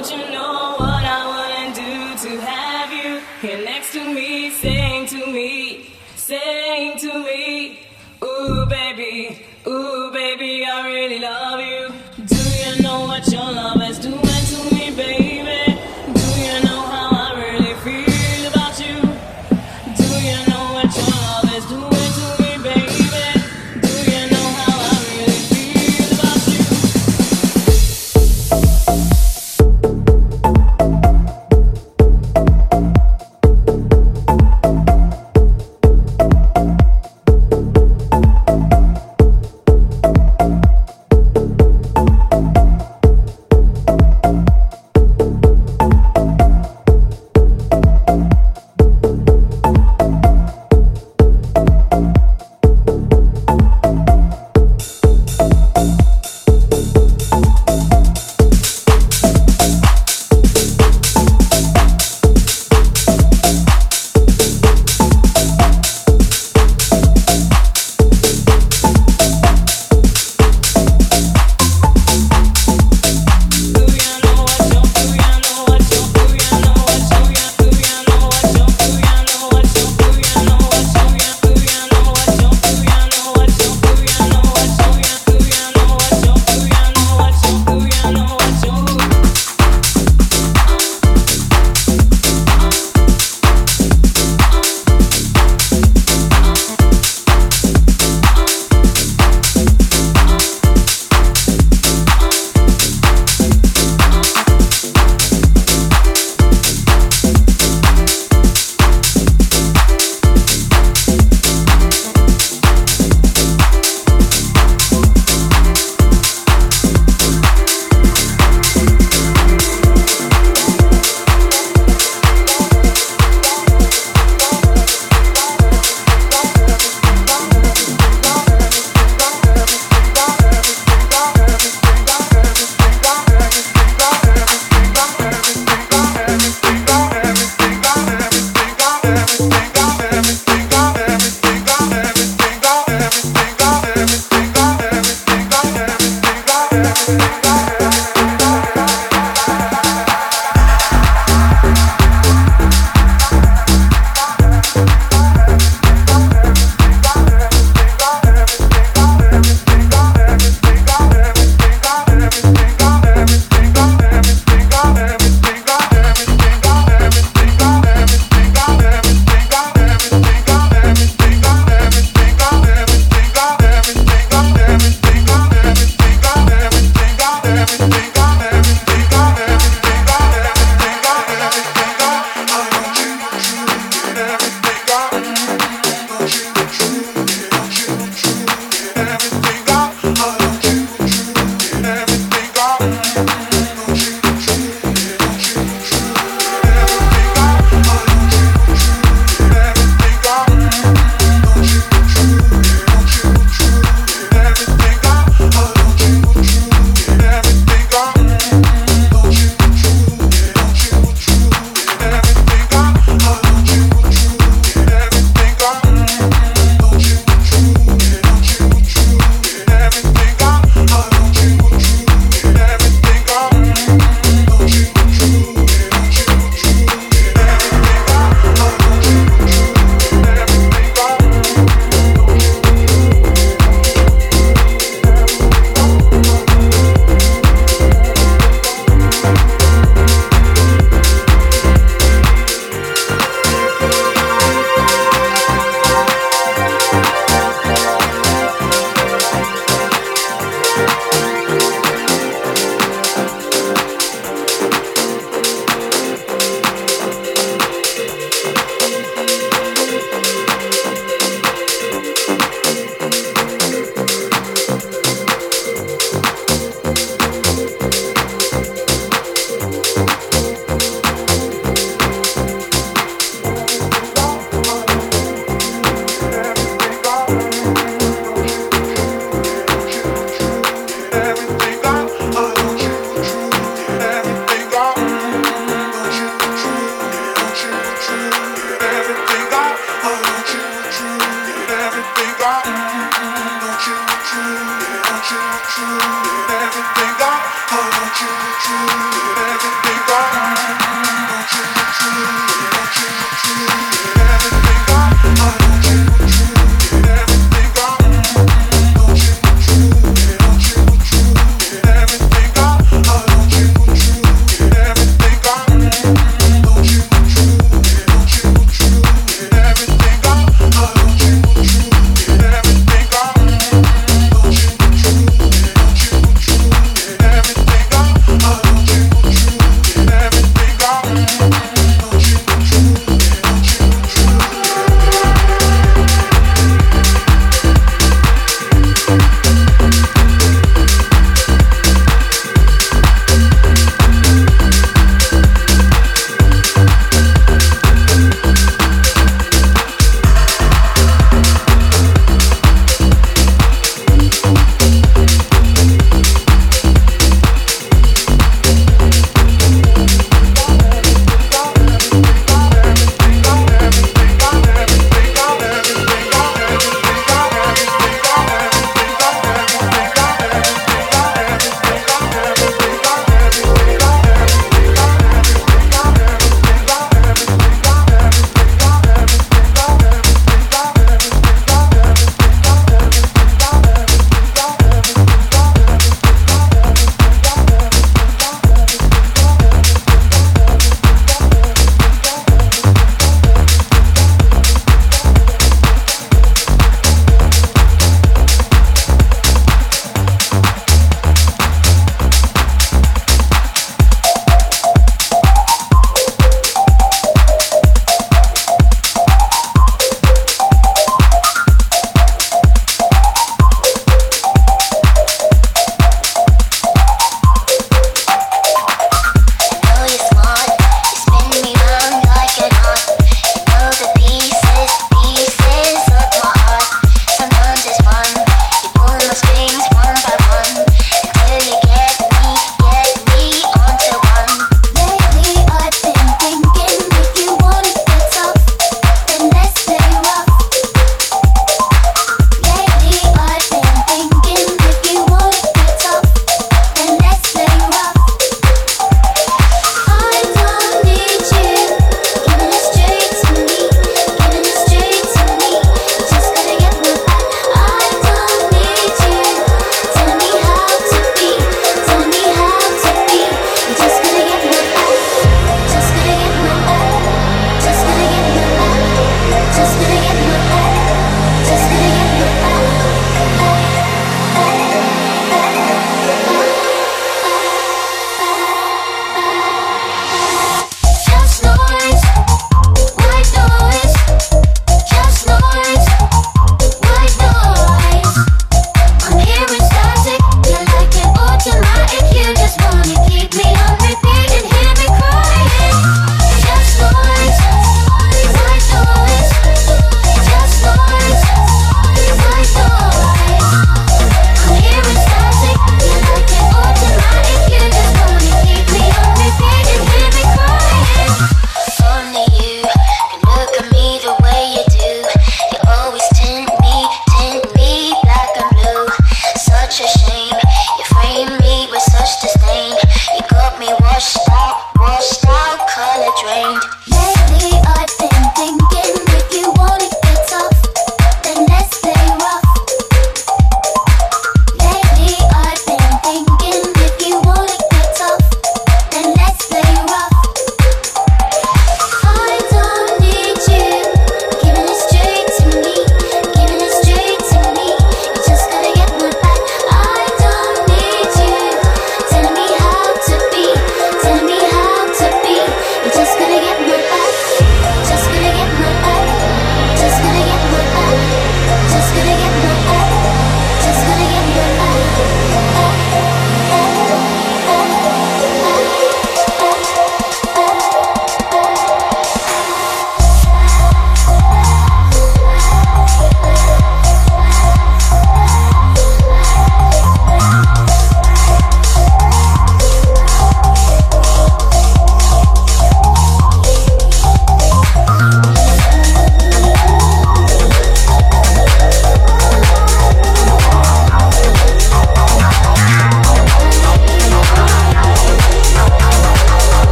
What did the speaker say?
Don't you know